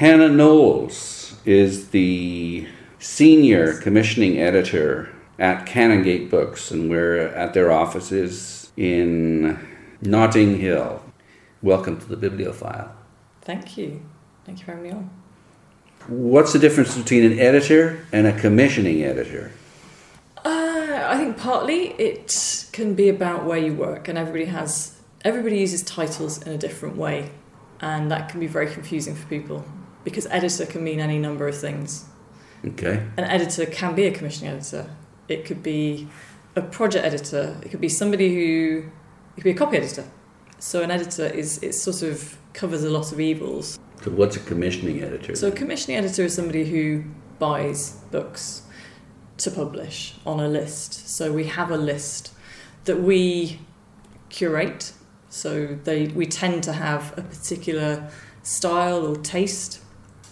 Hannah Knowles is the senior commissioning editor at Canongate Books, and we're at their offices in Notting Hill. Welcome to the Bibliofile. Thank you. Thank you for having me on. What's the difference between an editor and a commissioning editor? Uh, I think partly it can be about where you work, and everybody has everybody uses titles in a different way, and that can be very confusing for people because editor can mean any number of things. Okay. An editor can be a commissioning editor. It could be a project editor. It could be somebody who it could be a copy editor. So an editor is it sort of covers a lot of evils. So, what's a commissioning editor? So a commissioning editor is somebody who buys books to publish on a list. So we have a list that we curate. So they we tend to have a particular style or taste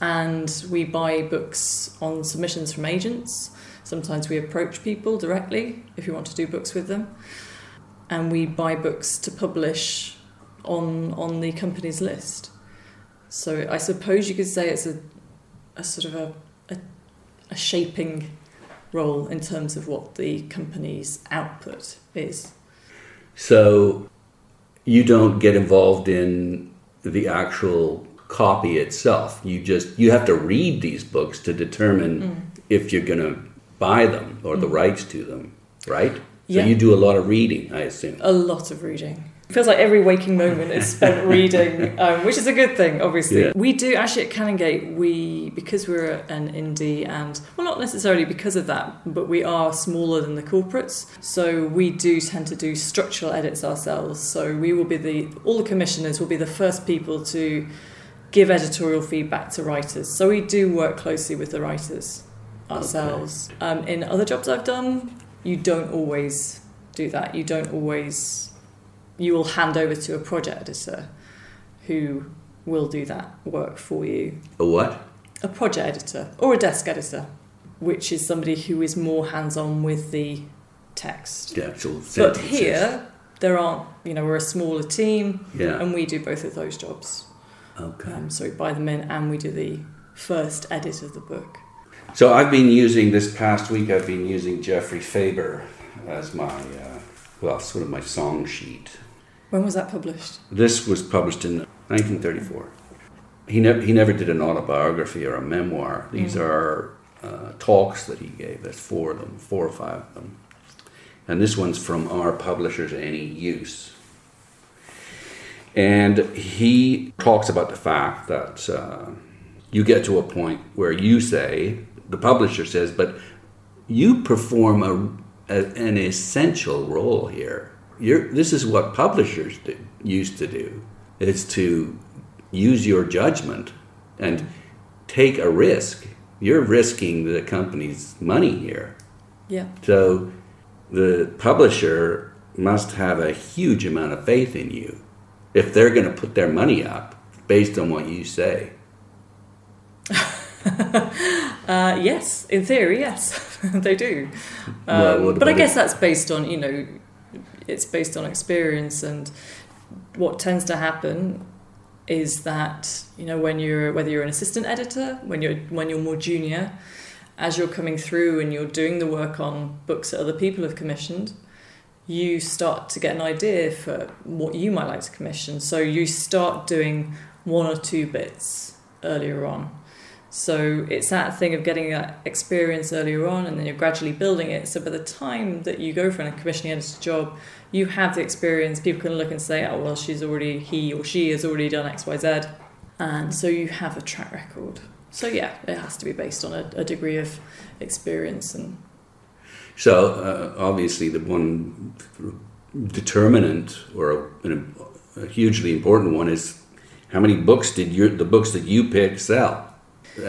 and we buy books on submissions from agents. Sometimes we approach people directly if we want to do books with them. And we buy books to publish on on the company's list. So I suppose you could say it's a, a sort of a, a, a shaping role in terms of what the company's output is. So, you don't get involved in the actual copy itself. You just you have to read these books to determine Mm. if you're going to buy them or the rights to them, right? So Yeah. you do a lot of reading, I assume. A lot of reading. It Feels like every waking moment is spent reading, um, which is a good thing, obviously. Yeah. We do actually at Canongate, we because we're an indie and well, not necessarily because of that, but we are smaller than the corporates, so we do tend to do structural edits ourselves. So we will be the all the commissioners will be the first people to give editorial feedback to writers. So we do work closely with the writers ourselves. Um, in other jobs I've done, you don't always do that. You don't always. You will hand over to a project editor who will do that work for you. A what? A project editor or a desk editor, which is somebody who is more hands on with the text. The actual But here, there aren't, you know, we're a smaller team Yeah. and we do both of those jobs. Okay. Um, so we buy them in and we do the first edit of the book. So I've been using this past week. I've been using Geoffrey Faber as my uh, well, sort of my song sheet. When was that published? This was published in 1934. He never he never did an autobiography or a memoir. These Mm. are uh, talks that he gave. There's four of them, four or five of them, and this one's from our publishers, Any Use. And he talks about the fact that uh, you get to a point where you say, the publisher says, but you perform a, a, an essential role here. You're, this is what publishers do, used to do, is to use your judgment and take a risk. You're risking the company's money here. Yeah. So the publisher must have a huge amount of faith in you if they're going to put their money up based on what you say. Uh, yes, in theory, yes, they do. Um, what but I guess it? that's based on you know, it's based on experience and what tends to happen is that you know when you're whether you're an assistant editor when you're when you're more junior as you're coming through and you're doing the work on books that other people have commissioned you start to get an idea for what you might like to commission so you start doing one or two bits earlier on so it's that thing of getting that experience earlier on and then you're gradually building it. So by the time that you go for a commissioning editor job, you have the experience. People can look and say, oh, well, she's already, he or she has already done X, Y, Z. And so you have a track record. So yeah, it has to be based on a, a degree of experience and So uh, obviously, the one determinant or a, a hugely important one is how many books did your the books that you pick sell.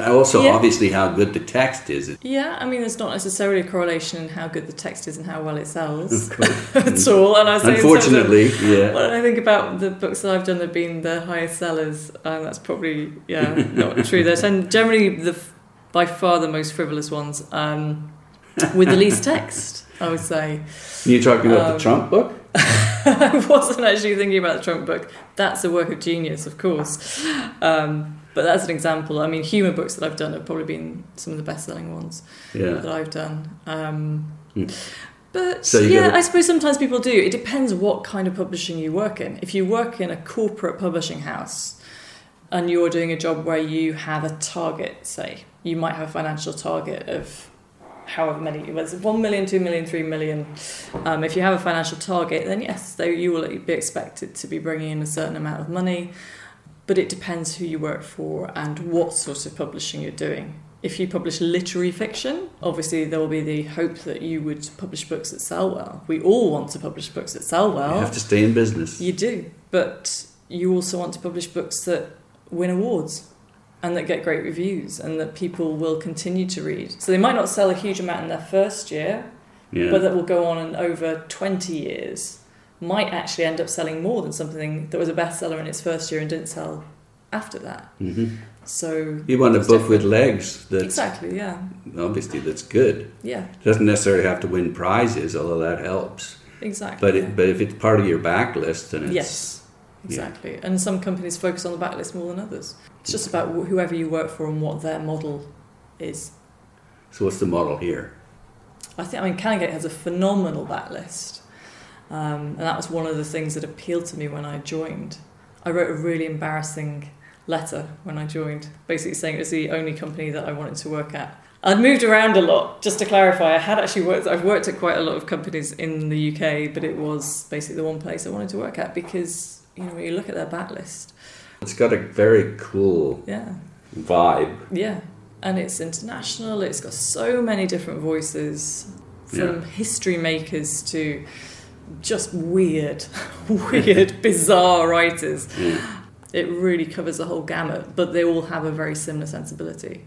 Also, Yeah. obviously, how good the text is. Yeah, I mean, there's not necessarily a correlation in how good the text is and how well it sells at all. And I say terms of- Unfortunately, yeah. When I think about the books that I've done that have been the highest sellers, um, that's probably yeah not true. They tend generally the by far the most frivolous ones um, with the least text. I would say. You're talking about Um, the Trump book? I wasn't actually thinking about the Trump book. That's a work of genius, of course. Um, but that's an example. I mean, humour books that I've done have probably been some of the best selling ones Yeah. that I've done. Um, Mm. But So yeah, gotta- I suppose sometimes people do. It depends what kind of publishing you work in. If you work in a corporate publishing house and you're doing a job where you have a target, say, you might have a financial target of however many, whether it's 1 million, 2 million, 3 million. Um, if you have a financial target, then yes, they, you will be expected to be bringing in a certain amount of money. But it depends who you work for and what sort of publishing you're doing. If you publish literary fiction, obviously there will be the hope that you would publish books that sell well. We all want to publish books that sell well. you have to stay in business. You do, but you also want to publish books that win awards and that get great reviews and that people will continue to read. So they might not sell a huge amount in their first year, yeah. but that will go on and over 20 years might actually end up selling more than something that was a bestseller in its first year and didn't sell after that. hmm So You want a book with legs that's exactly, yeah, obviously that's good. yeah, doesn't necessarily have to win prizes, although that helps. exactly. But yeah. it, but if it's part of your backlist, then it's Yes, exactly. And some companies focus on the backlist more than others. It's just about whoever you work for and what their model is. So what's the model here? I think, I mean, Canongate has a phenomenal backlist. Um, and that was one of the things that appealed to me when I joined. I wrote a really embarrassing letter when I joined, basically saying it was the only company that I wanted to work at. I'd moved around a lot, just to clarify. I had actually worked, I've worked at quite a lot of companies in the UK, but it was basically the one place I wanted to work at because, you know, when you look at their backlist, It's got a very cool yeah, vibe. Yeah, and it's international. It's got so many different voices, from Yeah. history makers to just weird, weird, bizarre writers. Yeah. It really covers the whole gamut, but they all have a very similar sensibility.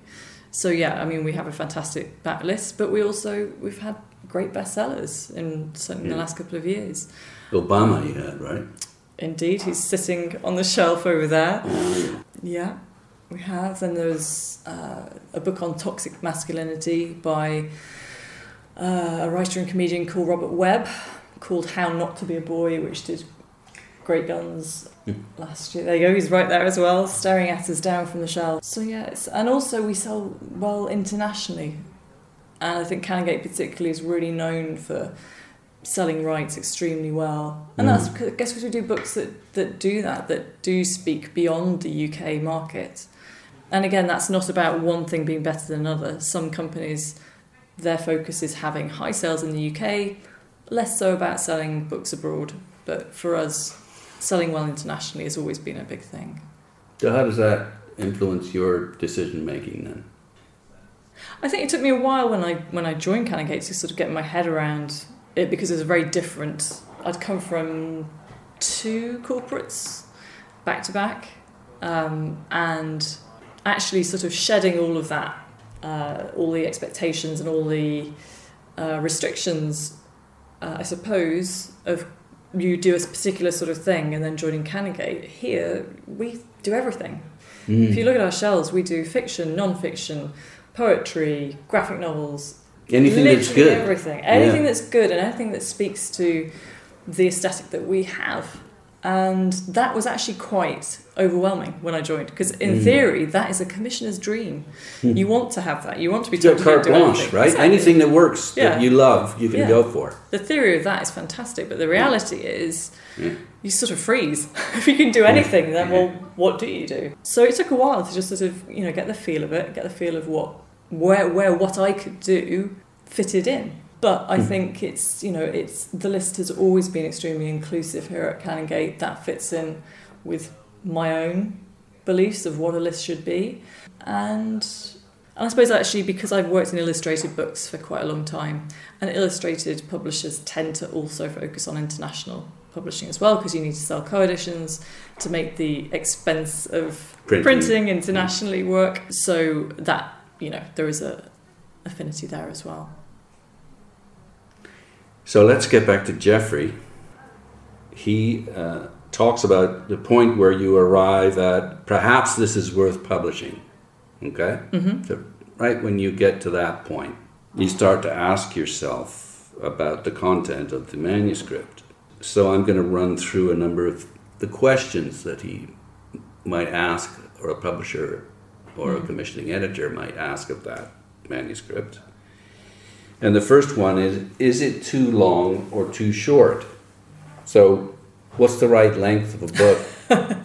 So yeah, I mean, we have a fantastic backlist, but we also we've had great bestsellers in certainly in the last couple of years. Obama, you had right. Indeed, he's sitting on the shelf over there. Yeah, we have. And there's uh, a book on toxic masculinity by uh, a writer and comedian called Robert Webb, called How Not to Be a Boy, which did great guns Hmm. last year. There you go, he's right there as well, staring at us down from the shelf. So, yeah, it's, and also we sell well internationally. And I think Canongate particularly is really known for selling rights extremely well. And Mm. that's, because- I guess, because we do books that, that do that, that do speak beyond the UK market. And again, that's not about one thing being better than another. Some companies, their focus is having high sales in the UK, less so about selling books abroad. But for us, selling well internationally has always been a big thing. So how does that influence your decision making then? I think it took me a while when I when I joined Canongate to sort of get my head around it because it was very different. I'd come from two corporates back to back, um, and actually sort of shedding all of that, uh, all the expectations and all the uh, restrictions, uh, I suppose, of you do a particular sort of thing and then joining Canongate. Here we do everything. Mm. If you look at our shelves, we do fiction, non-fiction, poetry, graphic novels, Anything that's literally good. everything, anything Yeah. that's good, and anything that speaks to the aesthetic that we have. And that was actually quite overwhelming when I joined, because in Mm. theory, that is a commissioner's dream. Hmm. You want to have that. You want to be told carte blanche, right? Exactly. Anything that works Yeah. that you love, you can Yeah. go for. The theory of that is fantastic, but the reality is you sort of freeze. if you can do anything, then well, what do you do? So it took a while to just sort of you know get the feel of it, get the feel of what where where what I could do fitted in. But I Hmm. think it's you know it's the list has always been extremely inclusive here at Canongate. That fits in with my own beliefs of what a list should be, and. And I suppose actually because I've worked in illustrated books for quite a long time, and illustrated publishers tend to also focus on international publishing as well because you need to sell co-editions to make the expense of Printing. printing internationally work. So that you know there is a affinity there as well. So let's get back to Geoffrey. He uh, talks about the point where you arrive at perhaps this is worth publishing. Okay? hmm So, right when you get to that point, you start to ask yourself about the content of the manuscript. So I'm going to run through a number of the questions that he might ask, or a publisher or a hmm. commissioning editor might ask of that manuscript. And the first one is Is it too long or too short? So, what's the right length of a book?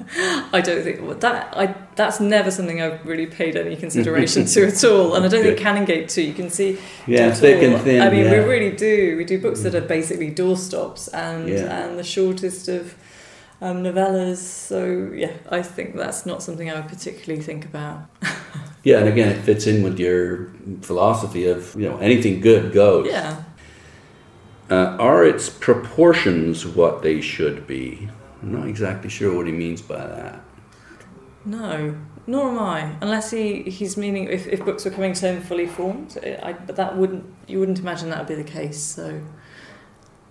I don't think well, that I that's never something I've really paid any consideration to at all, and I don't think Canongate too. You can see, Yeah, thick all. and thin. I mean, yeah. we really do. We do books that are hmm. basically doorstops and Yeah. and the shortest of um, novellas. So yeah, I think that's not something I would particularly think about. Yeah, and again, it fits in with your philosophy of you know anything good goes. Yeah, Uh, are its proportions what they should be? I'm not exactly sure what he means by that. no, nor am I. Unless he he's meaning if, if books were coming to him fully formed, I, but that wouldn't you wouldn't imagine that would be the case. So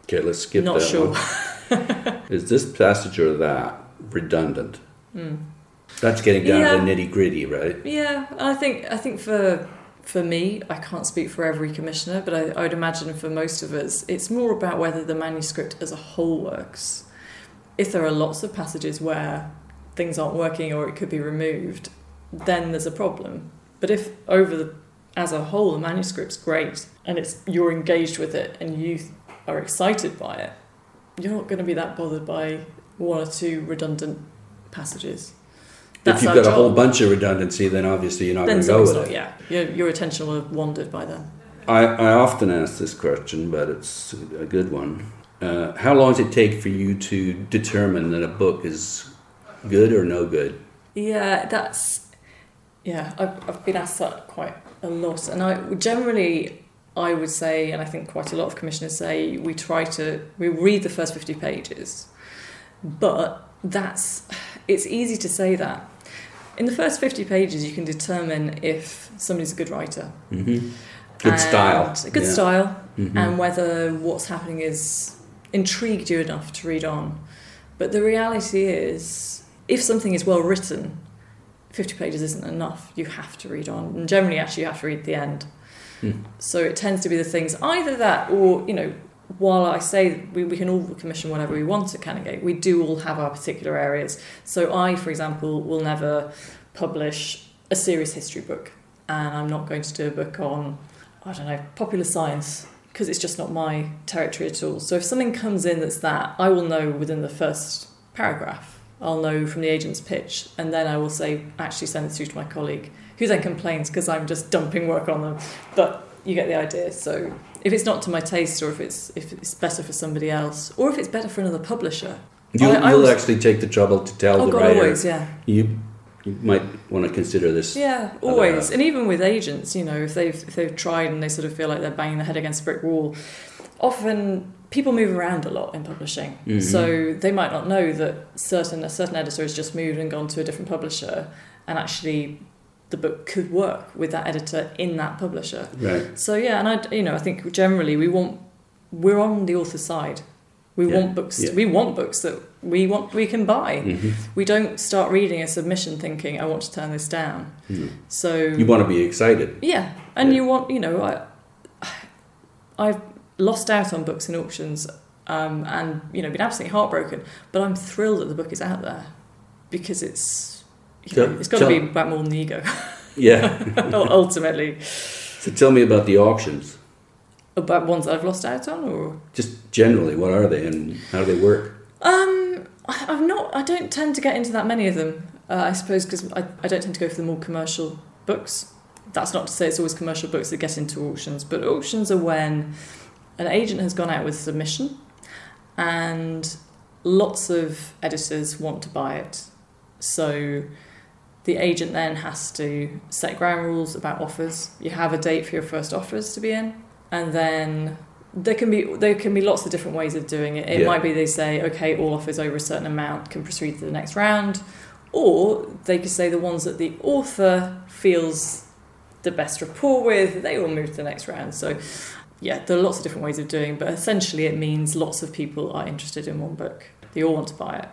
Okay, let's skip that. not that sure. one. Is this passage or that redundant? Hmm. That's getting down Yeah. to the nitty gritty, right? Yeah, I think I think for for me, I can't speak for every commissioner, but I, I would imagine for most of us, it's more about whether the manuscript as a whole works. If there are lots of passages where things aren't working or it could be removed, then there's a problem. But if over the as a whole the manuscript's great and it's you're engaged with it and you are excited by it, you're not going to be that bothered by one or two redundant passages. if you've got a whole bunch of redundancy, then obviously you're not then going to go with something's it. yeah, your, your attention will have wandered by then. I, I often ask this question, but it's a good one. Uh, how long does it take for you to determine that a book is good or no good? Yeah, that's yeah. I've, I've been asked that quite a lot, and I generally I would say, and I think quite a lot of commissioners say, we try to we read the first fifty pages, but that's it's easy to say that. In the first 50 pages, you can determine if somebody's a good writer. hmm Good style. Good Yeah. style. Mhm. and whether what's happening is intrigued you enough to read on. But the reality is, if something is well written, 50 pages isn't enough. You have to read on. And generally, actually, you have to read the end. So it tends to be the things, either that or, you know, while I say we, we can all commission whatever we want at Canongate, we do all have our particular areas. So I, for example, will never publish a serious history book. And I'm not going to do a book on, I don't know, popular science because it's just not my territory at all. So if something comes in that's that, I will know within the first paragraph. I'll know from the agent's pitch, and then I will say, actually send this through to my colleague, who then complains because I'm just dumping work on them. But you get the idea. So if it's not to my taste, or if it's if it's better for somebody else, or if it's better for another publisher, You, I- was- actually take the trouble to tell oh the God, writer. always, yeah. You, you might want to consider this. Yeah, always. And even with agents, you know, if they've if they've tried and they sort of feel like they're banging their head against a brick wall, often people move around a lot in publishing. Mhm. So they might not know that certain a certain editor has just moved and gone to a different publisher, and actually the book could work with that editor in that publisher. Right. So yeah, and I you know I think generally we want we're on the author's side. We Yeah, want books. yeah. We want books that we want we can buy. hmm We don't start reading a submission thinking I want to turn this down. So You want to be excited. yeah, and Yeah. you want you know I I've lost out on books in auctions um, and you know been absolutely heartbroken, but I'm thrilled that the book is out there because it's you know, it's got to be about more than the ego Yeah. ultimately so tell me about the auctions. about ones that I've lost out on or Just generally, what are they and how do they work? Um, I- I've not. I don't tend to get into that many of them. Uh, I suppose because I, I don't tend to go for the more commercial books. That's not to say it's always commercial books that get into auctions, but auctions are when an agent has gone out with a submission, and lots of editors want to buy it. So the agent then has to set ground rules about offers. You have a date for your first offers to be in, and then there can be there can be lots of different ways of doing it. It Yeah. might be they say, okay, all offers over a certain amount can proceed to the next round, or they could say the ones that the author feels the best rapport with, they will move to the next round. So, yeah, there are lots of different ways of doing, but essentially it means lots of people are interested in one book. They all want to buy it,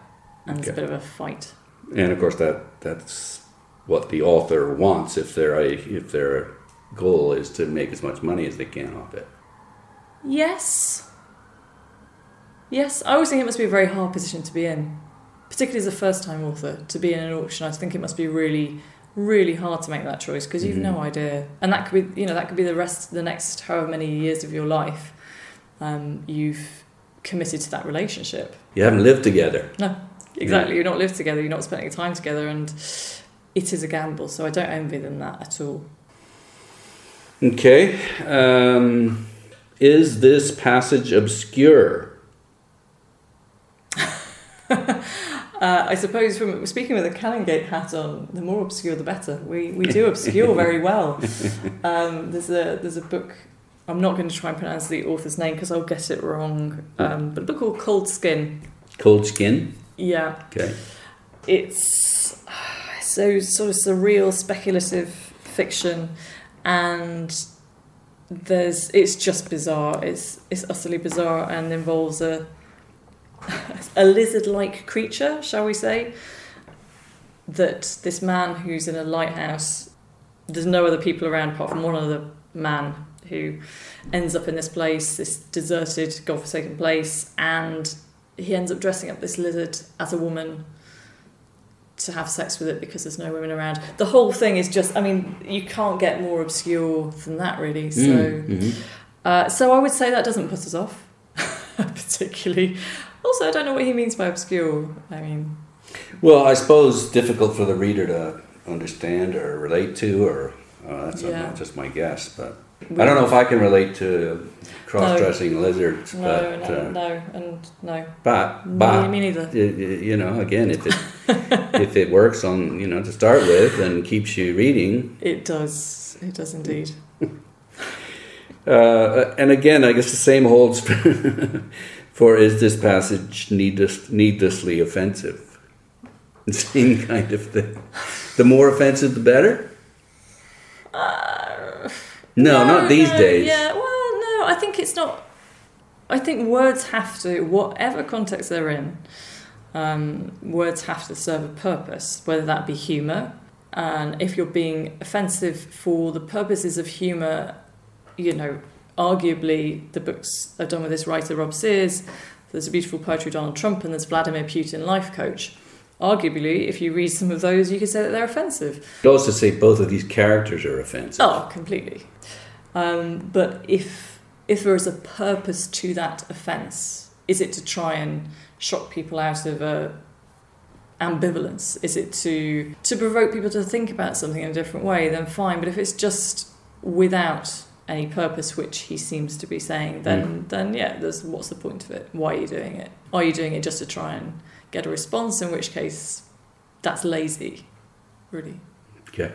and it's a bit of a fight. And of course, that that's what the author wants if their if their goal is to make as much money as they can off it. Yes. Yes, I always think it must be a very hard position to be in, particularly as a first-time author. To be in an auction, I think it must be really, really hard to make that choice because you've Mhm. no idea, and that could be, you know, that could be the rest, the next however many years of your life. Um, you've committed to that relationship. You haven't lived together. No, exactly, you're not lived together, you're not spending time together, and it is a gamble. So I don't envy them that at all. Okay. Um, is this passage obscure? Uh, I suppose from speaking with a Canongate hat on, the more obscure the better. We we do obscure very well. Um, there's a there's a book. I'm not going to try and pronounce the author's name because I'll get it wrong. Um, but a book called Cold Skin. Cold skin? Yeah, Okay. it's so sort of surreal, speculative fiction, and there's it's just bizarre. It's it's utterly bizarre and involves a a lizard-like creature, shall we say? That this man who's in a lighthouse, there's no other people around apart from one other man who ends up in this place, this deserted, godforsaken place, and he ends up dressing up this lizard as a woman to have sex with it because there's no women around. The whole thing is just, I mean, you can't get more obscure than that, really. So, Mm, mhm. uh, so I would say that doesn't put us off particularly. Also, I don't know what he means by obscure. I mean, Well, I suppose difficult for the reader to understand or relate to, or uh, that's Yeah. just my guess. But I don't know if I can relate to cross-dressing lizards. No, but no, uh, no, and no. but Me, but me neither. y- y- you know, again, if it if it works on you know to start with and keeps you reading, It does. It does indeed. uh, and again, I guess the same holds for, for is this passage needless, needlessly offensive? Same kind of thing. The more offensive, the better. No, not these no, days. Yeah, well, no, I think it's not. I think words have to, whatever context they're in, um, words have to serve a purpose, whether that be humour. And if you're being offensive for the purposes of humour, you know, arguably the books I've done with this writer, Rob Sears, there's a beautiful poetry Donald Trump, and there's Vladimir Putin, Life Coach. Arguably, if you read some of those, you could say that they're offensive. I'd also say both of these characters are offensive. Oh, completely. Um, but if if there is a purpose to that offence, is it to try and shock people out of a ambivalence? Is it to to provoke people to think about something in a different way? Then fine. But if it's just without any purpose, which he seems to be saying, then mm-hmm. then yeah, there's what's the point of it? Why are you doing it? Are you doing it just to try and get a response? In which case, that's lazy, really. Okay.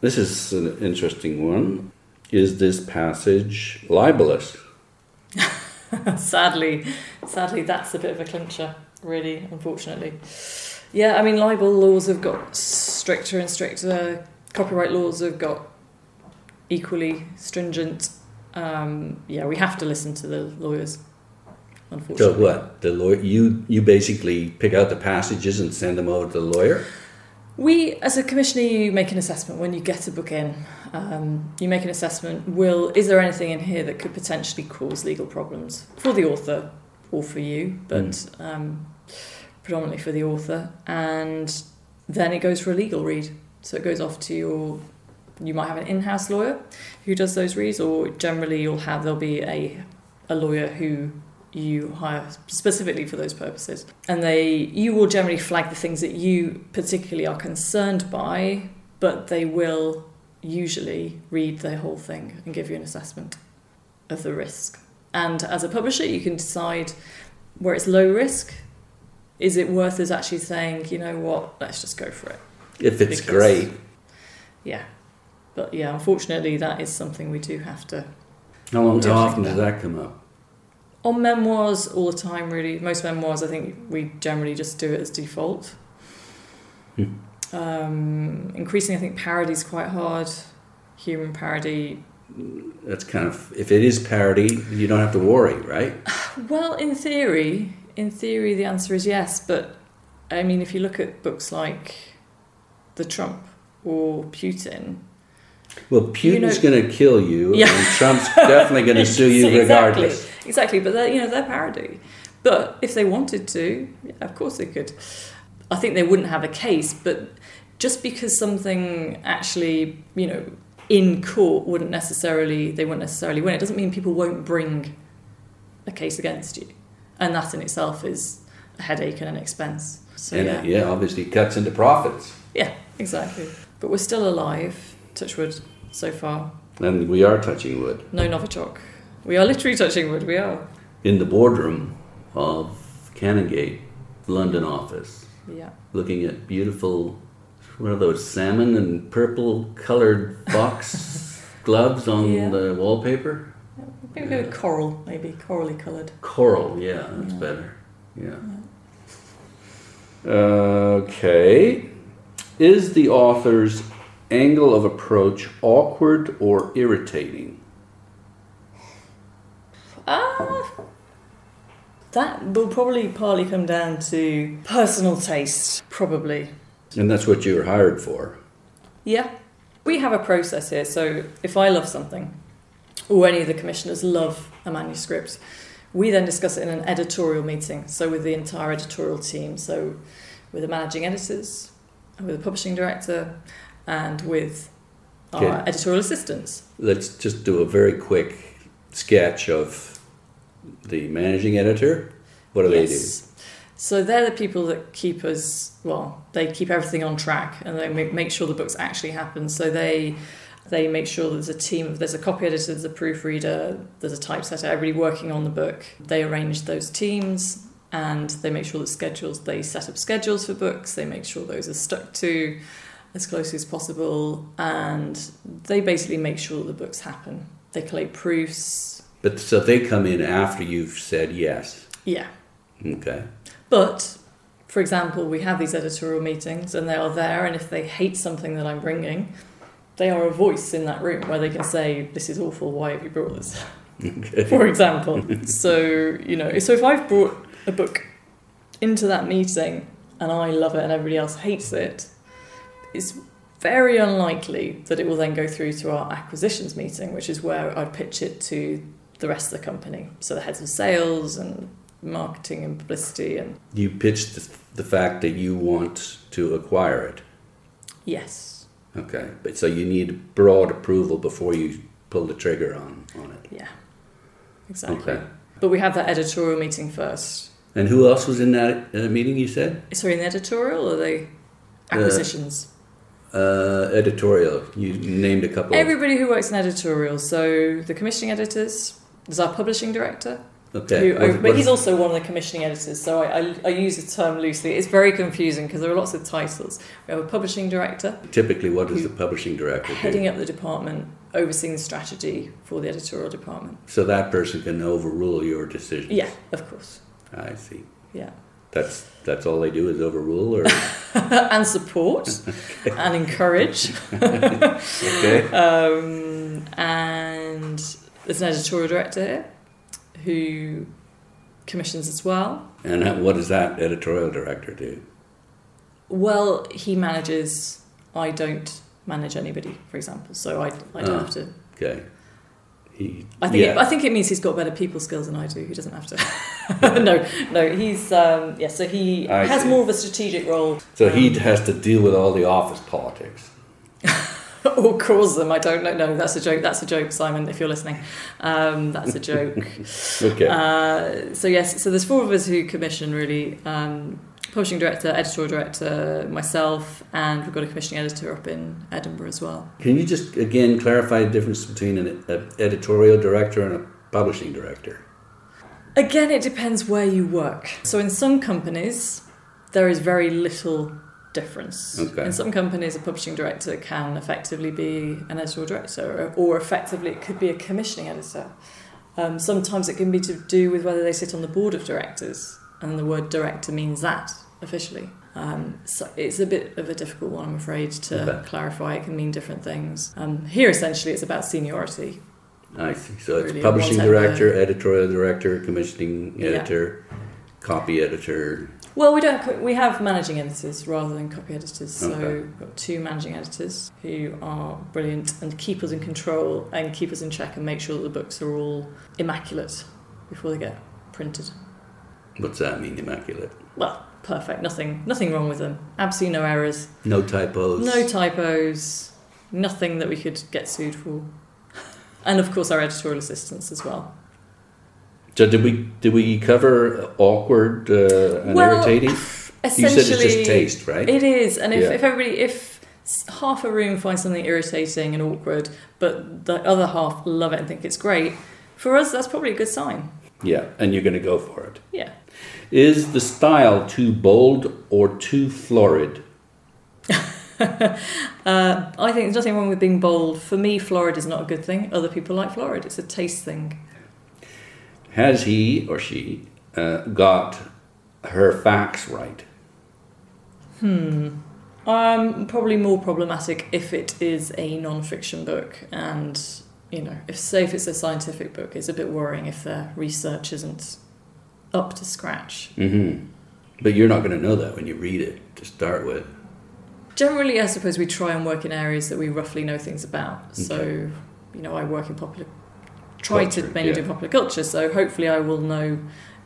This is an interesting one. Is this passage libelous? sadly, sadly, that's a bit of a clincher, really, unfortunately. Yeah, I mean, libel laws have got stricter and stricter. Copyright laws have got equally stringent. Um, yeah, we have to listen to the lawyers, Unfortunately. So what? The lawyer you you basically pick out the passages and send them over to the lawyer? We, as a commissioner, you make an assessment when you get a book in. Um, you make an assessment. Will is there anything in here that could potentially cause legal problems for the author or for you, but um, predominantly for the author? And then it goes for a legal read. So it goes off to your. You might have an in-house lawyer who does those reads, or generally you'll have there'll be a a lawyer who you hire specifically for those purposes. And they you will generally flag the things that you particularly are concerned by, but they will usually read the whole thing and give you an assessment of the risk. And as a publisher, you can decide where it's low risk. Is it worth us actually saying, you know what, let's just go for it? If it's Because- great. Yeah. But yeah, unfortunately, that is something we do have to How long how often does that come up? On memoirs, all the time, really. Most memoirs, I think we generally just do it as default. Hmm. Um, increasingly, I think parody is quite hard. Human parody. That's kind of if it is parody, you don't have to worry, right? Well, in theory, in theory, the answer is yes. But I mean, if you look at books like the Trump or Putin, Well, Putin's You know- going to kill you, Yeah. and Trump's definitely going to sue you Exactly. regardless. Exactly, but they're, you know they're parody. But if they wanted to, yeah, of course they could. I think they wouldn't have a case, but just because something actually, you know, in court wouldn't necessarily they wouldn't necessarily win, it doesn't mean people won't bring a case against you. And that in itself is a headache and an expense. So and yeah. it, yeah, obviously cuts into profits. Yeah, exactly. But we're still alive, touch wood, so far. And we are touching wood. No Novichok. We are literally touching wood, we are. In the boardroom of Canongate London office, Yeah. looking at beautiful, what are those, salmon and purple colored box gloves on Yeah. the wallpaper? Maybe go with coral, maybe corally coloured. Coral, yeah, that's Yeah. better. Yeah. Okay. Is the author's angle of approach awkward or irritating? Ah, that will probably partly come down to personal taste, probably. And that's what you were hired for. Yeah. We have a process here, so if I love something, or any of the commissioners love a manuscript, we then discuss it in an editorial meeting, so with the entire editorial team, so with the managing editors, with the publishing director, and with our Okay. editorial assistants. Let's just do a very quick sketch of the managing editor. What do they do? So they're the people that keep us well. They keep everything on track, and they make, sure the books actually happen. So they they make sure there's a team of there's a copy editor, there's a proofreader, there's a typesetter, everybody working on the book. They arrange those teams, and they make sure that schedules. They set up schedules for books. They make sure those are stuck to as closely as possible, and they basically make sure that the books happen. They collate proofs. But so they come in after you've said yes. Yeah. Okay. But, for example, we have these editorial meetings and they are there, and if they hate something that I'm bringing, they are a voice in that room where they can say, This is awful, why have you brought this? Okay. For example. so, you know, so if I've brought a book into that meeting and I love it and everybody else hates it, it's very unlikely that it will then go through to our acquisitions meeting, which is where I'd pitch it to the rest of the company. So the heads of sales and marketing and publicity and You pitched the, the fact that you want to acquire it. yes, Okay. But so you need broad approval before you pull the trigger on, on it. yeah, exactly. Okay. But we have that editorial meeting first. And who else was in that uh, meeting you said? Sorry, in the editorial or the acquisitions? Uh, Uh, editorial. You named a couple. of- Everybody who works in editorial. So the commissioning editors, there's our publishing director, okay. who, What- but he's is- also one of the commissioning editors. So I, I, I use the term loosely. It's very confusing because there are lots of titles. We have a publishing director typically what does the publishing director heading do? up the department, overseeing the strategy for the editorial department. So that person can overrule your decision. Yeah, of course. I see. Yeah. That's that's all they do is overrule, or and support and encourage. okay. Um, and there's an editorial director here who commissions as well. And what does that editorial director do? Well, he manages. I don't manage anybody, for example, so I, I don't Ah. have to. Okay. He. I think yeah. it, I think it means he's got better people skills than I do. He doesn't have to. no, no, he's um, yeah. So he I has see. more of a strategic role. so he um, has to deal with all the office politics. or cause them. I don't know. No, that's a joke. That's a joke, Simon. If you're listening, um, that's a joke. Okay. Uh, so yes, so there's four of us who commission really. Um, publishing director, editorial director, myself, and we've got a commissioning editor up in Edinburgh as well. Can you just again clarify the difference between an a editorial director and a publishing director? Again, it depends where you work. So in some companies, there is very little difference. Okay. In some companies, a publishing director can effectively be an editorial director, or, or effectively it could be a commissioning editor. Um, sometimes it can be to do with whether they sit on the board of directors, and the word director means that officially. Um, so it's a bit of a difficult one, I'm afraid, to clarify. It can mean different things. Um, here, essentially, it's about seniority. I see. So it's Really, publishing director, editorial director, commissioning Yeah. editor, copy editor. Well, we don't. We have managing editors rather than copy editors. So Okay. we've got two managing editors who are brilliant and keep us in control and keep us in check and make sure that the books are all immaculate before they get printed. What's that mean, immaculate? Well, perfect. Nothing, nothing wrong with them. Absolutely no errors. No typos. No typos. Nothing that we could get sued for. And of course, our editorial assistants as well. So did we did we cover awkward uh, and Well, irritating? You said it's just taste, right? It is, and if, Yeah. if everybody, if half a room finds something irritating and awkward, but the other half love it and think it's great, for us that's probably a good sign. Yeah, and you're going to go for it. Yeah. Is the style too bold or too florid? Uh, I think there's nothing wrong with being bold. For me, florid is not a good thing. Other people like florid. It's a taste thing. Has he or she uh, got her facts right? Hmm. Um, probably more problematic if it is a non-fiction book, and you know, if say if it's a scientific book, it's a bit worrying if their research isn't up to scratch. hmm But you're not going to know that when you read it to start with. Generally, I suppose we try and work in areas that we roughly know things about. So, you know, I work in popular, try Culture, to mainly yeah. do popular culture. So hopefully, I will know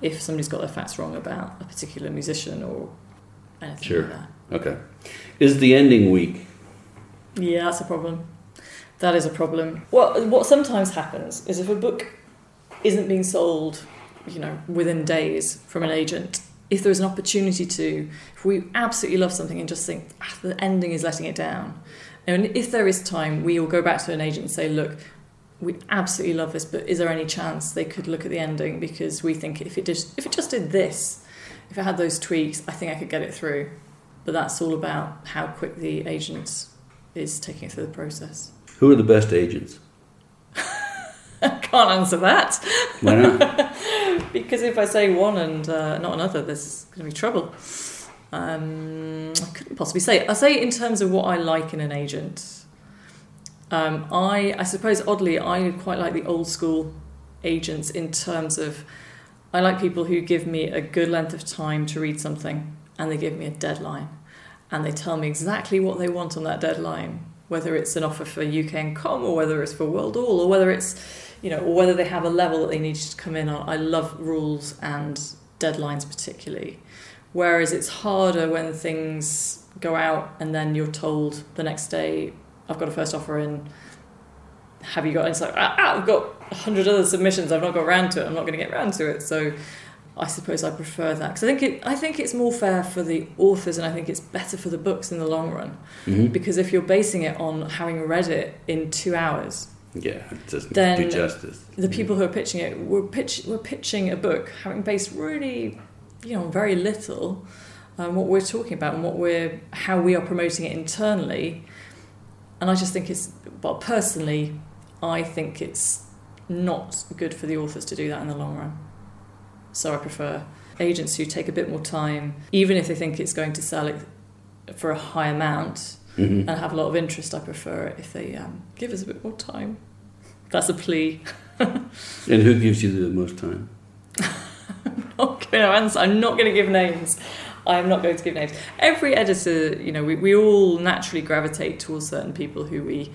if somebody's got their facts wrong about a particular musician or anything Sure. like that. Okay. Is the ending weak? Yeah, that's a problem. That is a problem. What what sometimes happens is if a book isn't being sold, you know, within days from an agent, if there's an opportunity to, if we absolutely love something and just think ah, the ending is letting it down, and if there is time, we will go back to an agent and say, look, we absolutely love this, but is there any chance they could look at the ending because we think if it just if it just did this, if it had those tweaks, I think I could get it through. But that's all about how quick the agent is taking it through the process. Who are the best agents? I can't answer that Why not? because if I say one and uh, not another, there's going to be trouble. Um, I couldn't possibly say. I say in terms of what I like in an agent. Um, I I suppose oddly I quite like the old school agents in terms of I like people who give me a good length of time to read something and they give me a deadline and they tell me exactly what they want on that deadline whether it's an offer for UK and Com or whether it's for World All or whether it's you know or whether they have a level that they need to come in on. I love rules and deadlines particularly. Whereas it's harder when things go out and then you're told the next day I've got a first offer in. Have you got and it's like ah, ah, I've got hundred other submissions. I've not got around to it. I'm not going to get around to it. So I suppose I prefer that because I think it I think it's more fair for the authors and I think it's better for the books in the long run Mhm. because if you're basing it on having read it in two hours Yeah, it doesn't Then do justice. the people who are pitching it were pitch were pitching a book having based really you know very little um, what we're talking about and what we're how we are promoting it internally and I just think it's well personally I think it's not good for the authors to do that in the long run so I prefer agents who take a bit more time even if they think it's going to sell it for a high amount Mhm. and have a lot of interest I prefer it if they um, give us a bit more time that's a plea And who gives you the most time? not going to answer. I'm not going to give names. I'm not going to give names. Every editor, you know, we, we all naturally gravitate towards certain people who we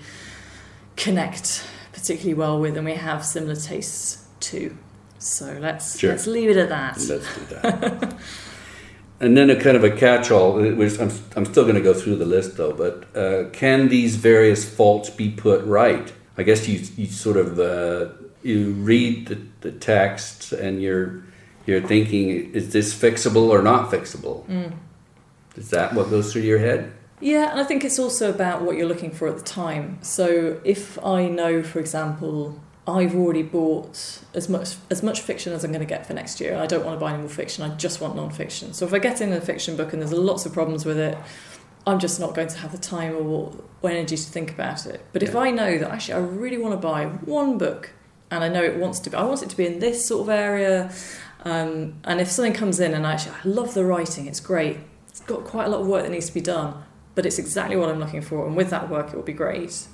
connect particularly well with and we have similar tastes to. So let's Sure. let's leave it at that. Let's do that. and then a kind of a catch-all. Which I'm, I'm still going to go through the list though. But uh, can these various faults be put right? I guess you you sort of uh, you read the, the text and you're you're thinking, is this fixable or not fixable? Mm. Is that what goes through your head? Yeah, and I think it's also about what you're looking for at the time. So if I know, for example, I've already bought as much as much fiction as I'm going to get for next year, I don't want to buy any more fiction. I just want non-fiction. So if I get in a fiction book and there's lots of problems with it, I'm just not going to have the time or, or energy to think about it. But if I know that actually I really want to buy one book and I know it wants to be, I want it to be in this sort of area. Um, and if something comes in and I actually I love the writing, it's great. It's got quite a lot of work that needs to be done, but it's exactly what I'm looking for, and with that work it will be great.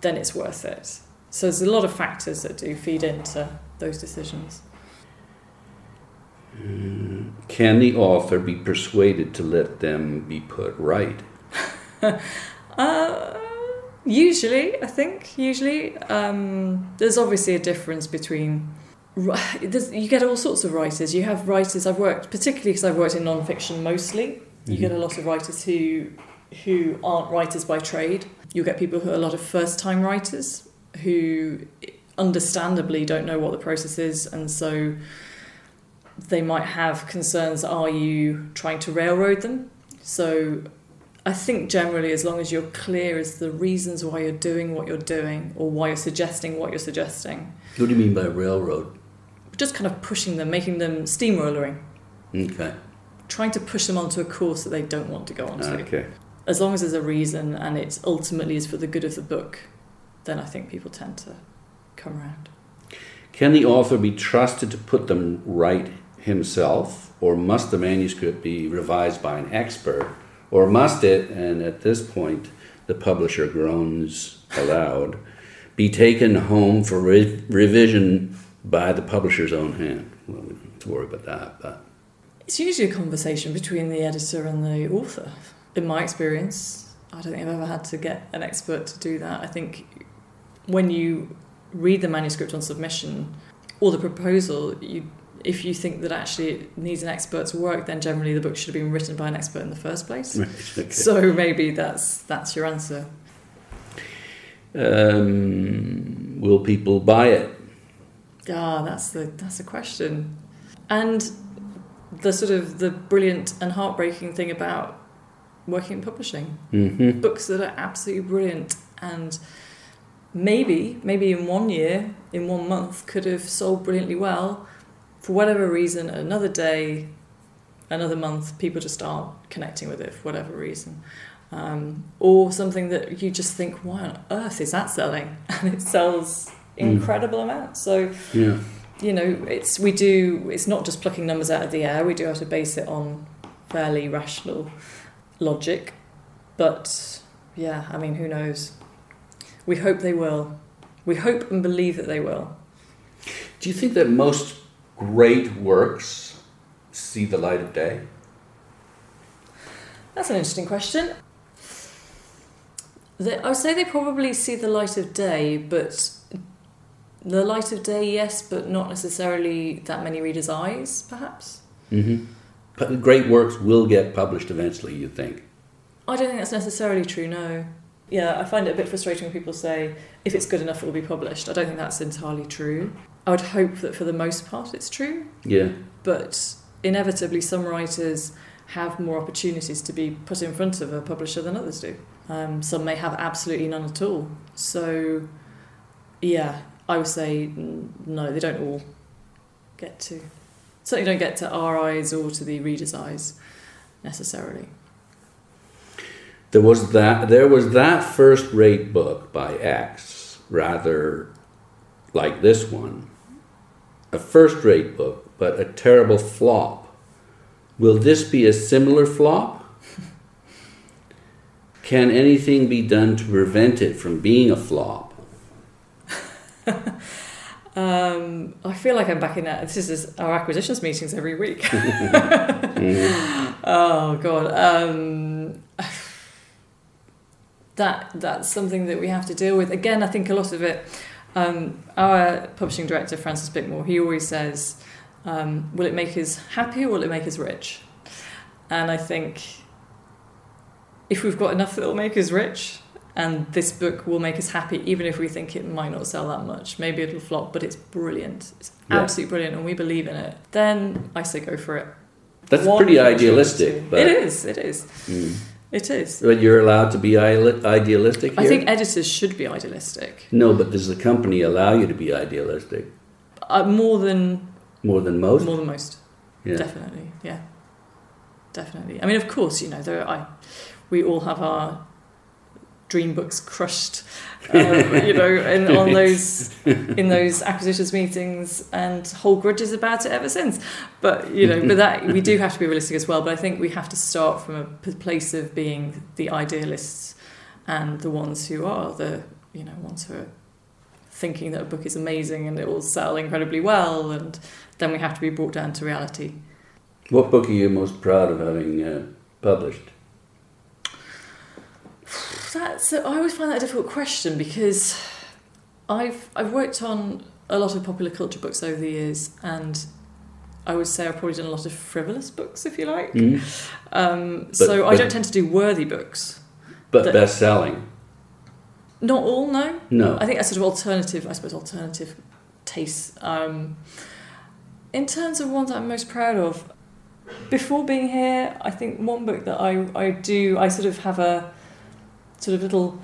Then it's worth it. So there's a lot of factors that do feed into those decisions. Can the author be persuaded to let them be put right? Uh, usually, I think usually um, there's obviously a difference between You get all sorts of writers. You have writers. I've worked particularly because I've worked in non-fiction mostly. You Mhm. get a lot of writers who who aren't writers by trade. You'll get people who are a lot of first-time writers who understandably don't know what the process is, and so they might have concerns. Are you trying to railroad them? So I think generally, as long as you're clear as the reasons why you're doing what you're doing or why you're suggesting what you're suggesting, What do you mean by railroad? just kind of pushing them, making them steamrollering, Okay. trying to push them onto a course that they don't want to go onto. Okay. As long as there's a reason and it ultimately is for the good of the book, then I think people tend to come around. Can the author be trusted to put them right himself, or must the manuscript be revised by an expert, or must it, and at this point the publisher groans aloud, be taken home for re- revision by the publisher's own hand? Well, we don't have to worry about that, but It's usually a conversation between the editor and the author. In my experience, I don't think I've ever had to get an expert to do that. I think when you read the manuscript on submission or the proposal, you if you think that actually it needs an expert's work, then generally the book should have been written by an expert in the first place. Right, okay. So maybe that's that's your answer. um, will people buy it? Ah, that's the that's the question. And the sort of the brilliant and heartbreaking thing about working in publishing. hmm books that are absolutely brilliant and maybe maybe in one year in one month could have sold brilliantly well. For whatever reason another day another month people just aren't connecting with it for whatever reason. Um, or something that you just think why on earth is that selling? And it sells incredible amounts. So Yeah. you know it's we do it's not just plucking numbers out of the air. We do have to base it on fairly rational logic. But yeah i mean who knows we hope they will we hope and believe that they will Do you think that most great works see the light of day? that's an interesting question they, i would say they probably see the light of day but the light of day yes but not necessarily that many readers eyes perhaps Mm-hmm. Great works will get published eventually, you think? I don't think that's necessarily true, no. Yeah, I find it a bit frustrating when people say, if it's good enough, it will be published. I don't think that's entirely true. I would hope that for the most part it's true, Yeah. but inevitably some writers have more opportunities to be put in front of a publisher than others do. Um, some may have absolutely none at all. So, yeah, I would say no, they don't all get to. Certainly don't get to our eyes or to the reader's eyes necessarily. There was that there was that first rate book by X, rather like this one. A first rate book, but a terrible flop. Will this be a similar flop? Can anything be done to prevent it from being a flop? Um, I feel like I'm back in that. This is our acquisitions meetings every week. oh god, um, that that's something that we have to deal with. Again, I think a lot of it. Um, our publishing director Francis Bickmore, he always says, um, "Will it make us happy or will it make us rich?" And I think if we've got enough that will make us rich, and this book will make us happy even if we think it might not sell that much maybe it'll flop but it's brilliant it's Yeah. absolutely brilliant and we believe in it then i say go for it That's One pretty idealistic, but it is it is Mm. It is But you're allowed to be idealistic here. i think editors should be idealistic no, but does the company allow you to be idealistic uh, more than more than most? more than most yeah. definitely yeah definitely i mean of course you know there i we all have our dream books crushed um, you know and on those in those acquisitions meetings and hold grudges about it ever since but you know but that we do have to be realistic as well but i think we have to start from a place of being the idealists and the ones who are the you know ones who are thinking that a book is amazing and it will sell incredibly well and then we have to be brought down to reality What book are you most proud of having uh, published? That's a, I always find that a difficult question because I've I've worked on a lot of popular culture books over the years, and I would say I've probably done a lot of frivolous books, if you like. Mhm. Um, so I don't tend to do worthy books. But best selling? Not all, no. No. I think that's sort of alternative, I suppose, alternative tastes. Um, in terms of ones I'm most proud of, before being here, I think one book that I, I do, I sort of have a sort of little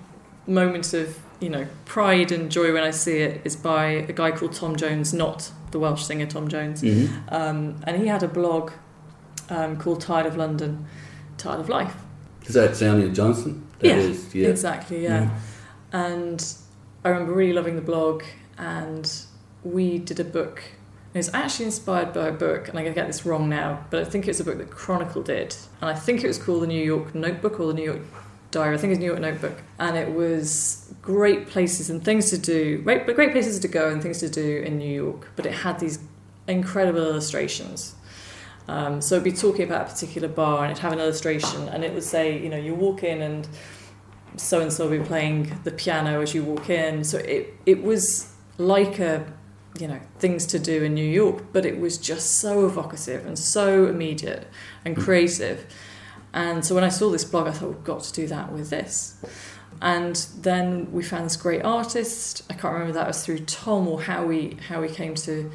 moment of, you know, pride and joy when I see it is by a guy called Tom Jones, not the Welsh singer Tom Jones. Mhm. Um, and he had a blog um, called Tired of London, Tired of Life. Is that Samuel Johnson? That Yeah, is, yeah. Exactly, yeah. Mhm. And I remember really loving the blog, and we did a book. It was actually inspired by a book, and I'm going to get this wrong now, but I think it's a book that Chronicle did. And I think it was called The New York Notebook or The New York Diary. I think it's New York Notebook. And it was great places and things to do, great, great places to go and things to do in New York. But it had these incredible illustrations. Um, so it'd be talking about a particular bar and it'd have an illustration and it would say, you know, you walk in and so and so will be playing the piano as you walk in. So it it was like a you know things to do in New York, but it was just so evocative and so immediate and creative. And so when I saw this blog, I thought we've got to do that with this. And then we found this great artist. I can't remember that was through Tom or how we how we came to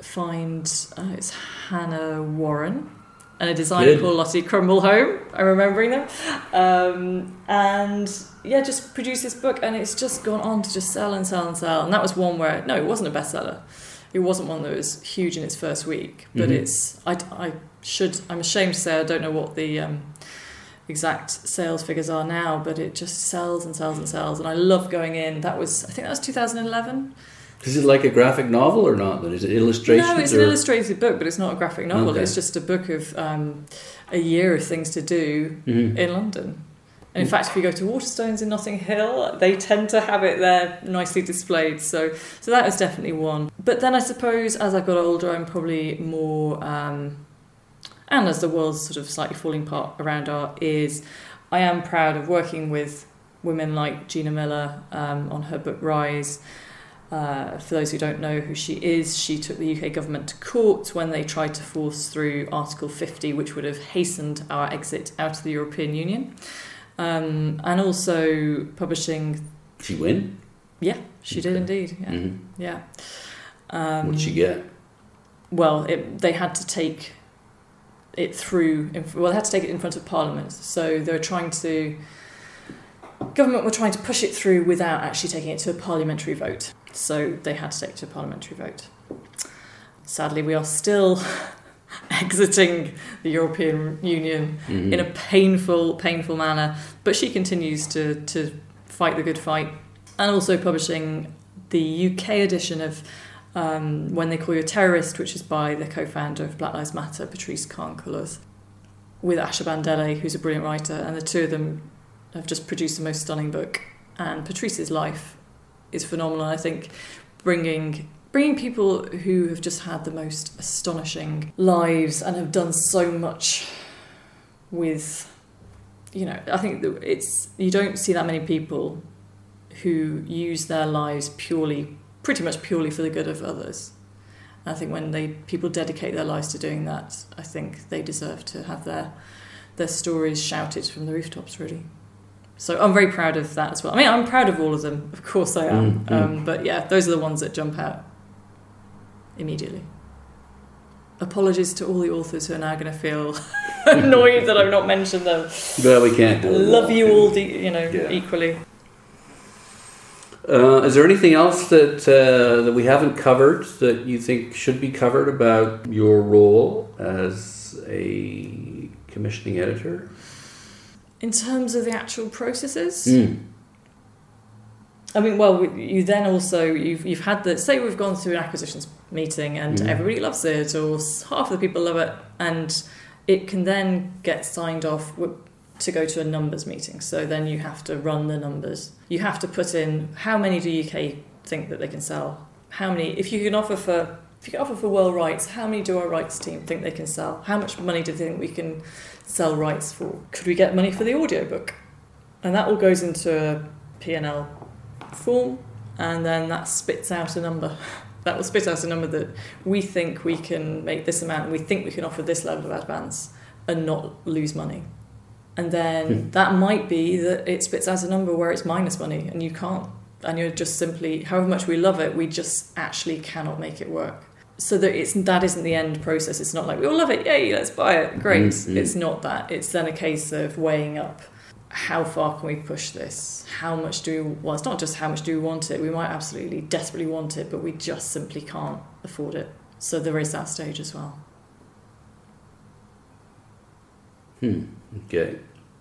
find uh, it's Hannah Warren and a designer Good. called Lottie Crumbleholme. I'm remembering them. Um, and yeah, just produced this book, and it's just gone on to just sell and sell and sell. And that was one where no, it wasn't a bestseller. It wasn't one that was huge in its first week, but Mhm. it's I, I should I'm ashamed to say I don't know what the um, exact sales figures are now, but it just sells and sells and sells. And I love going in. That was I think that was 2011. Is it like a graphic novel or not? Is it illustrations? No, it's or? an illustrated book, but it's not a graphic novel. Okay. It's just a book of um, a year of things to do Mhm. in London. And in fact, if you go to Waterstones in Notting Hill, they tend to have it there nicely displayed. So, so that is definitely one. But then I suppose as I got older, I'm probably more, um, and as the world's sort of slightly falling apart around our ears, I am proud of working with women like Gina Miller um, on her book Rise. Uh, for those who don't know who she is, she took the UK government to court when they tried to force through Article 50, which would have hastened our exit out of the European Union. Um, and also publishing, She win? yeah, she did indeed, yeah. Mhm. yeah. Um, What'd she get? well, it, they had to take it through. in- Well, they had to take it in front of Parliament. So they were trying to. Government were trying to push it through without actually taking it to a parliamentary vote. So they had to take it to a parliamentary vote. Sadly, we are still exiting the European Union Mhm. in a painful, painful manner. But she continues to, to fight the good fight. And also publishing the UK edition of um, When They Call You a Terrorist, which is by the co founder of Black Lives Matter, Patrisse Khan-Cullors, with Asha Bandele, who's a brilliant writer. And the two of them have just produced the most stunning book. And Patrisse's life is phenomenal. I think bringing bringing people who have just had the most astonishing lives and have done so much with you know i think it's you don't see that many people who use their lives purely pretty much purely for the good of others i think when they people dedicate their lives to doing that i think they deserve to have their their stories shouted from the rooftops really so i'm very proud of that as well i mean i'm proud of all of them of course i am Mm, mm. Um, but yeah those are the ones that jump out immediately apologies to all the authors who are now going to feel annoyed that i've not mentioned them Well, we can't do it. love you all, de- you know, Yeah. equally. Uh, is there anything else that uh, that we haven't covered that you think should be covered about your role as a commissioning editor? In terms of the actual processes, Mm. I mean, well, you then also you've you've had the say we've gone through an acquisitions meeting and Mhm. everybody loves it, or half of the people love it, and it can then get signed off to go to a numbers meeting. So then you have to run the numbers. You have to put in how many do UK think that they can sell? How many? If you can offer for if you can offer for world rights, how many do our rights team think they can sell? How much money do they think we can sell rights for? Could we get money for the audiobook? And that all goes into a P&L form and then that spits out a number. That will spit out a number that we think we can make this amount and we think we can offer this level of advance and not lose money. And then Hmm. that might be that it spits out a number where it's minus money and you can't. And you're just simply, however much we love it, we just actually cannot make it work. So that it's that isn't the end process. It's not like we all love it, yay, let's buy it, great. Mhm. It's not that. It's then a case of weighing up how far can we push this? How much do we, well, it's not just how much do we want it. We might absolutely desperately want it, but we just simply can't afford it. So there is that stage as well. Hmm. Okay.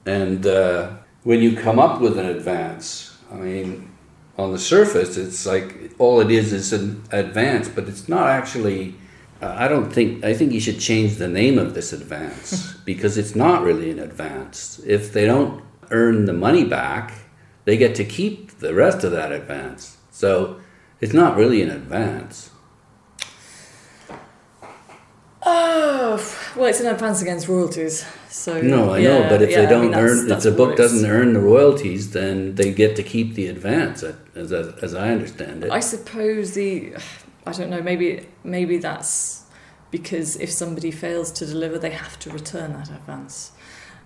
And uh, when you come up with an advance, I mean, on the surface, it's like all it is is an advance, but it's not actually. Uh, I don't think. I think you should change the name of this advance because it's not really an advance. If they don't earn the money back, they get to keep the rest of that advance. So it's not really an advance. Oh, well, it's an advance against royalties. So No, I yeah, know, but if yeah, they don't mean, that's- earn, if the book doesn't earn the royalties, then they get to keep the advance, as as, as I understand it. I suppose the, I don't know. Maybe maybe that's because if somebody fails to deliver, they have to return that advance.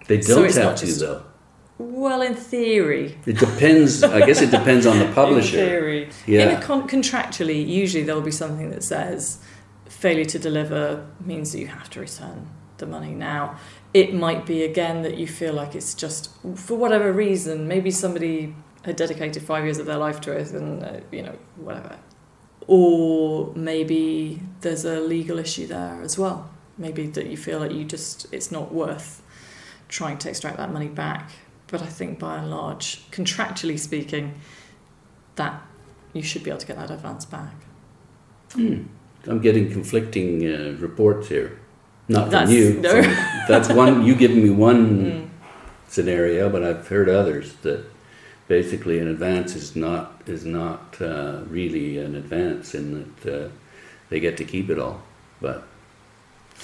they don't it's have not to just- though. Well, in theory, It depends. I guess it depends on the publisher. in theory, in Yeah. a con- contractually, usually there will be something that says failure to deliver means that you have to return the money. Now, it might be again that you feel like it's just for whatever reason. Maybe somebody had dedicated five years of their life to it, and uh, you know whatever. Or maybe there's a legal issue there as well. Maybe that you feel like you just it's not worth trying to extract that money back. But I think by and large, contractually speaking, that you should be able to get that advance back. Hmm. I'm getting conflicting uh, reports here. Not from That's- you. no. from- that's one. You giving me one Mm. scenario, but I've heard others that basically an advance is not is not uh, really an advance in that uh, they get to keep it all. But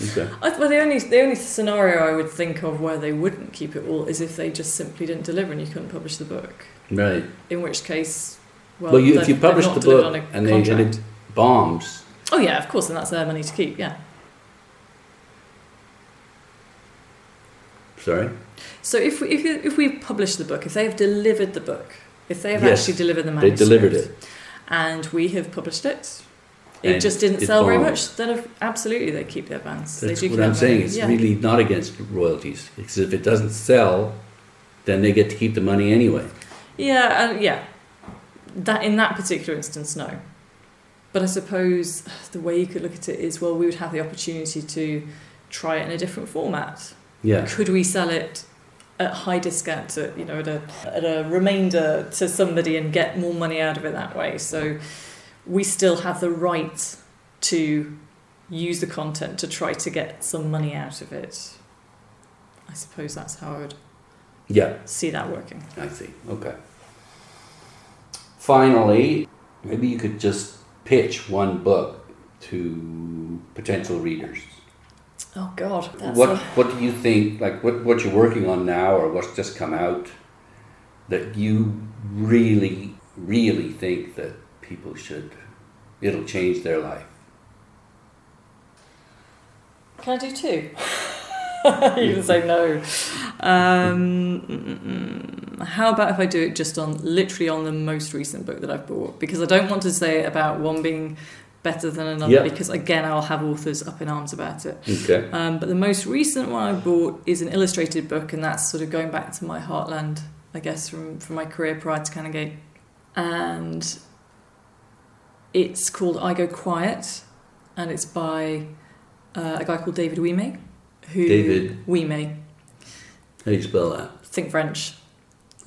okay. I, well, the only the only scenario I would think of where they wouldn't keep it all is if they just simply didn't deliver and you couldn't publish the book. Right. In which case, well, Well, you, if you publish the book and, they, and it bombs, oh yeah, of course, and that's their money to keep. Yeah. Sorry, So if we, if if we publish the book, if they have delivered the book, if they have Yes, actually delivered the manuscript, they delivered it. and we have published it. It And just didn't sell very much. Then absolutely they keep the advance. That's what I'm saying. money. It's yeah. really not against royalties. Because if it doesn't sell, then they get to keep the money anyway. Yeah, and yeah, that in that particular instance, no. But I suppose the way you could look at it is, well, we would have the opportunity to try it in a different format. Yeah. Could we sell it at high discount, at, you know, at a at a remainder to somebody and get more money out of it that way? So we still have the right to use the content to try to get some money out of it. I suppose that's how I would Yeah, see that working. I see. Okay. Finally, maybe you could just pitch one book to potential readers. Oh God, that's what a- What do you think? Like what what you're working on now, or what's just come out, that you really really think that people should? It'll change their life. Can I do two? you can say no. Um, how about if I do it just on literally on the most recent book that I've bought? Because I don't want to say about one being better than another Yeah. because again I'll have authors up in arms about it. Okay. Um, but the most recent one I bought is an illustrated book, and that's sort of going back to my heartland, I guess, from, from my career prior to Canongate. And it's called I Go Quiet, and it's by uh, a guy called David Ouimet. Who, David? Ouimet. How do you spell that? Think French.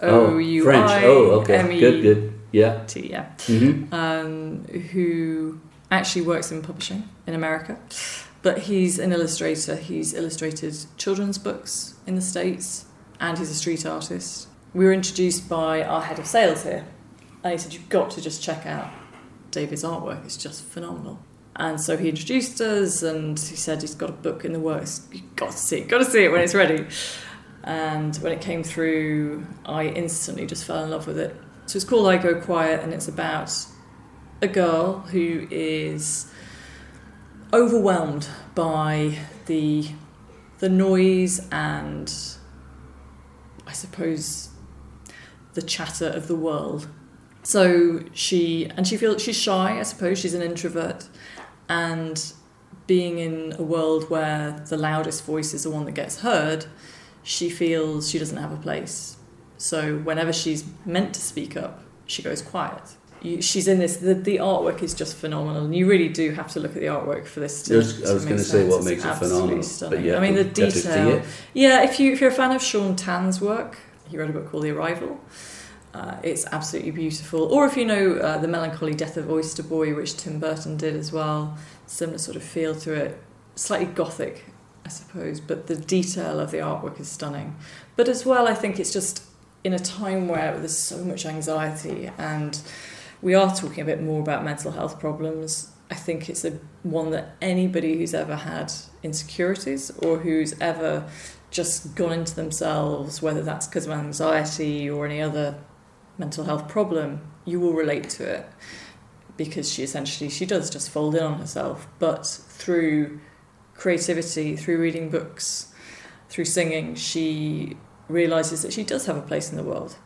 Oh, French. Oh, okay. Good, good. Yeah. T, yeah. Mm-hmm. um, who actually works in publishing in America. But he's an illustrator. He's illustrated children's books in the States and he's a street artist. We were introduced by our head of sales here. And he said, You've got to just check out David's artwork. It's just phenomenal. And so he introduced us and he said he's got a book in the works. You've got to see it, got to see it when it's ready. And when it came through, I instantly just fell in love with it. So it's called I Go Quiet and it's about a girl who is overwhelmed by the the noise and I suppose the chatter of the world. So she and she feels she's shy, I suppose she's an introvert and being in a world where the loudest voice is the one that gets heard, she feels she doesn't have a place. So whenever she's meant to speak up, she goes quiet. You, she's in this. The, the artwork is just phenomenal, and you really do have to look at the artwork for this. To, I was going to say what sense. makes It's it phenomenal, stunning. but you I mean, the you have to see detail. Yeah, if you if you're a fan of Sean Tan's work, he wrote a book called The Arrival. Uh, it's absolutely beautiful. Or if you know uh, the melancholy death of Oyster Boy, which Tim Burton did as well, similar sort of feel to it, slightly gothic, I suppose. But the detail of the artwork is stunning. But as well, I think it's just in a time where there's so much anxiety and we are talking a bit more about mental health problems. I think it's a one that anybody who's ever had insecurities or who's ever just gone into themselves, whether that's because of anxiety or any other mental health problem, you will relate to it because she essentially she does just fold in on herself, but through creativity, through reading books, through singing, she realizes that she does have a place in the world.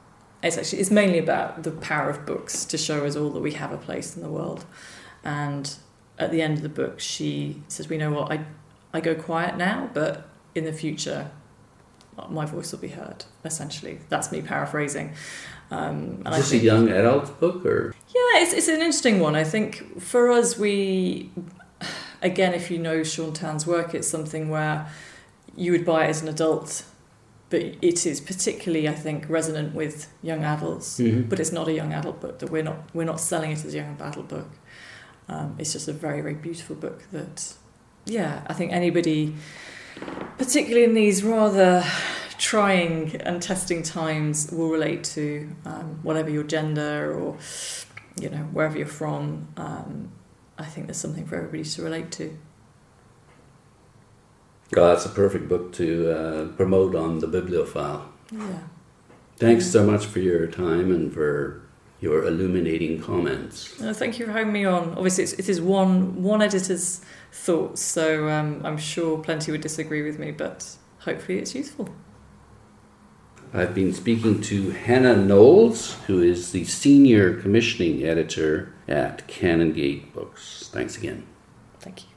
It's actually it's mainly about the power of books to show us all that we have a place in the world. And at the end of the book, she says, "We know what I I go quiet now, but in the future, my voice will be heard." Essentially, that's me paraphrasing. Um, Is this a think- young adult book or? yeah, it's, it's an interesting one. I think for us, we, again, if you know Sean Tan's work, it's something where you would buy it as an adult, but it is particularly, I think, resonant with young adults. Mhm. But it's not a young adult book. That we're not we're not selling it as a young adult book. Um, it's just a very very beautiful book that, yeah, I think anybody, particularly in these rather trying and testing times, will relate to um, whatever your gender or you know wherever you're from. Um, I think there's something for everybody to relate to. Oh, that's a perfect book to uh, promote on the Bibliofile. Yeah. Thanks so much for your time and for your illuminating comments. Thank you for having me on. Obviously, it's, it is one one editor's thoughts, so um, I'm sure plenty would disagree with me, but hopefully it's useful. I've been speaking to Hannah Knowles, who is the senior commissioning editor at Canongate Books. Thanks again. Thank you.